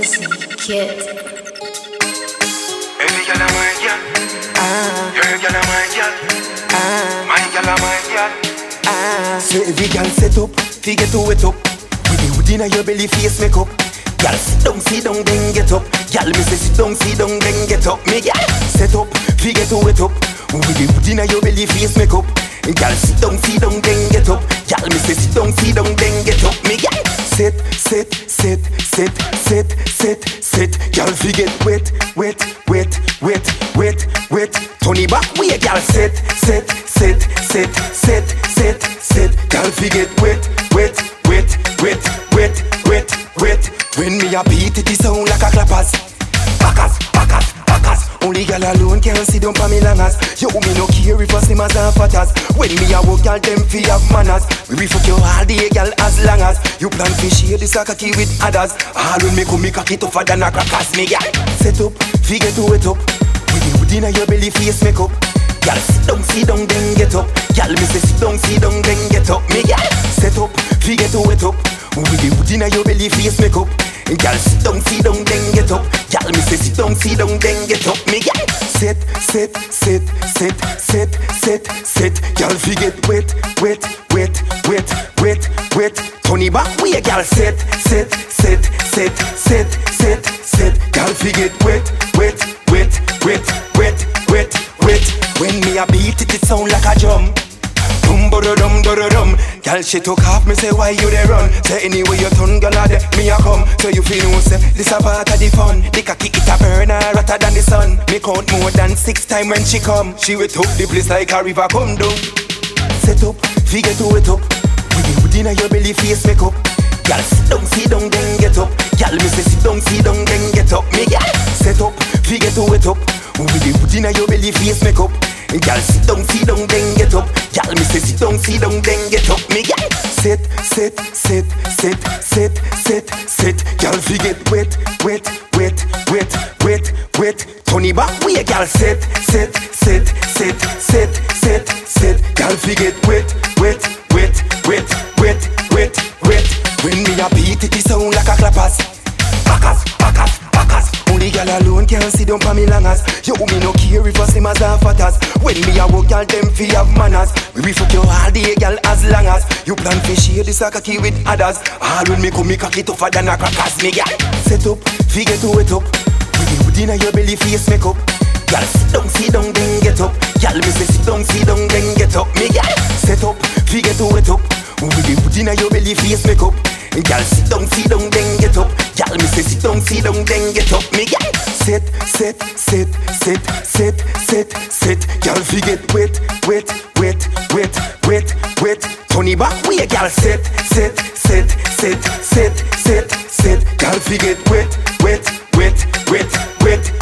Easy Kid. Every girl a uh. uh. my girl. Her girl a my girl. My girl a my girl. So every girl set up, fi get to it up. With the hood inna your belly, face make up. Girl sit down, sit down, then get up. Girl me say sit down, sit down, then get up. Me girl set up, fi get to it up. With the hood inna your belly, face make up. Girl sit down, sit down, then get up. Girl me say sit down, sit down, then get up. Sit, sit, sit, sit, sit, sit, sit. Girl fi get wet, wet, wet, wet, wet, wet. It back, a girl sit, sit, sit, sit, sit, sit, sit. Girl fi get wet, wet, wet, wet, wet, wet, wet. When me a beat it, it sound like a clappers. Backers. Only girl alone can sit down for me langers. Yo, me no care if a slim as and fatters. When me a walk, girl, them fi have manners. We fuck you all day, girl, as long as you plan fi share this a cocky with others. All when me come, me cocky tougher than a crackers, me girl. Set up, fi get to it up. With the hood inna your belly, face make up. Girl, sit down, sit down, then get up. Girl, me say sit down, sit down, then get up. Me girl, set up, fi get to it up. With the hood inna your belly, face make up. Girl, sit down, sit down, then get. Down, sit down, then get up. Me girl, sit, sit, sit, sit, sit, sit, sit. Girl, fi get wet, wet, wet, wet, wet, wet. Turn it back, we a girl sit, sit, sit, sit, sit, sit, sit. Girl, fi get wet, wet, wet, wet, wet, wet, wet. When me a beat it, it sound like a drum. Dum dum dum dum dum. Girl, she took off me say why you dey run? Say anyway you turn girl a dey me a come. So you feel no say this a part of the fun. The cocky it a burn her hotter than the sun. Me count more than six time when she come. She will took the place like a river come down. Set up, figure to it up. With the hood inna your belly, face make up. Girl, sit down, sit down, then get up. Girl, me say sit down, sit down, then get up. Me girl, set up, figure to it up. With the hood inna your belly, face make up. Girl, sit down, sit down, sit, sit, sit, sit, sit, sit. Girl, fi get wet, wet, wet, wet, wet, wet. It back, a girl? Sit, sit, sit, sit, sit, sit, sit. Girl, fi get wet, wet, wet, wet, wet, wet, wet. When me a beat it, it sound like a clappers. Can sit down for me langers. Yo, me no care if a slim as a fatters. When me a walk, girl, them fi have manners. We be fuck you all day, girl, as long as you plan fi share this a cocky with others. All when me come, me cocky tougher than a crackers, me girl. Set up, fi get it up. With the hood inna your belly, face make up. Girl, sit down, sit down, then get up. Girl, me say sit down, sit down, then get up. Me girl, set up, fi get it up. With the hood inna your belly, face make up. Girl, sit down, sit down, then get up. Girl, me say sit down, sit down, then get up. Me girl, sit, sit, sit, sit, sit, sit, sit. Girl, fi get wet, wet, wet, wet, wet, wet. It back, we a girl sit, sit, sit, sit, sit, sit, sit. Girl, fi get wet, wet, wet, wet, wet,